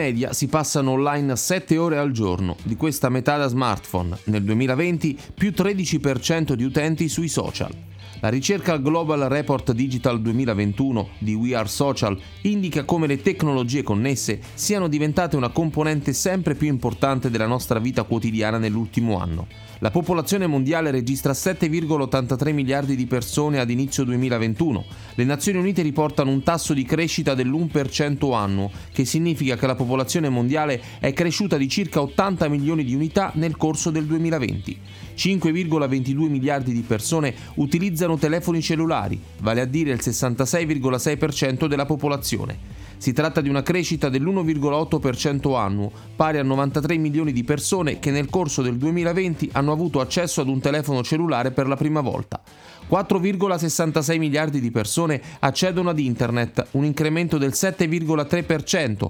media si passano online 7 ore al giorno, di questa metà da smartphone, nel 2020 più 13% di utenti sui social. La ricerca Global Report Digital 2021 di We Are Social indica come le tecnologie connesse siano diventate una componente sempre più importante della nostra vita quotidiana nell'ultimo anno. La popolazione mondiale registra 7,83 miliardi di persone ad inizio 2021. Le Nazioni Unite riportano un tasso di crescita dell'1% annuo, che significa che la popolazione mondiale è cresciuta di circa 80 milioni di unità nel corso del 2020. 5,22 miliardi di persone utilizzano telefoni cellulari, vale a dire il 66,6% della popolazione. Si tratta di una crescita dell'1,8% annuo, pari a 93 milioni di persone che nel corso del 2020 hanno avuto accesso ad un telefono cellulare per la prima volta. 4,66 miliardi di persone accedono ad Internet, un incremento del 7,3%,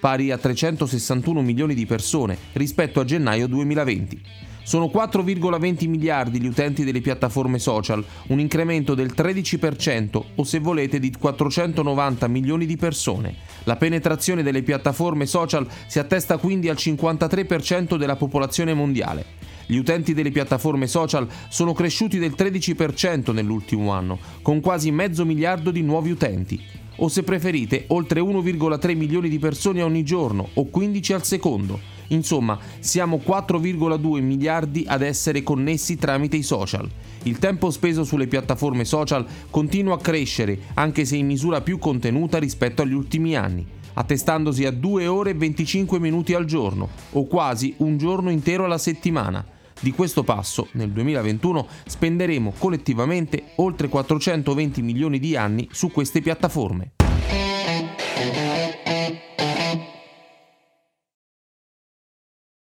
pari a 361 milioni di persone rispetto a gennaio 2020. Sono 4,20 miliardi gli utenti delle piattaforme social, un incremento del 13% o se volete di 490 milioni di persone. La penetrazione delle piattaforme social si attesta quindi al 53% della popolazione mondiale. Gli utenti delle piattaforme social sono cresciuti del 13% nell'ultimo anno, con quasi mezzo miliardo di nuovi utenti. O se preferite, oltre 1,3 milioni di persone ogni giorno, o 15 al secondo. Insomma, siamo 4,2 miliardi ad essere connessi tramite i social. Il tempo speso sulle piattaforme social continua a crescere, anche se in misura più contenuta rispetto agli ultimi anni, attestandosi a 2 ore e 25 minuti al giorno, o quasi un giorno intero alla settimana. Di questo passo, nel 2021, spenderemo collettivamente oltre 420 milioni di anni su queste piattaforme.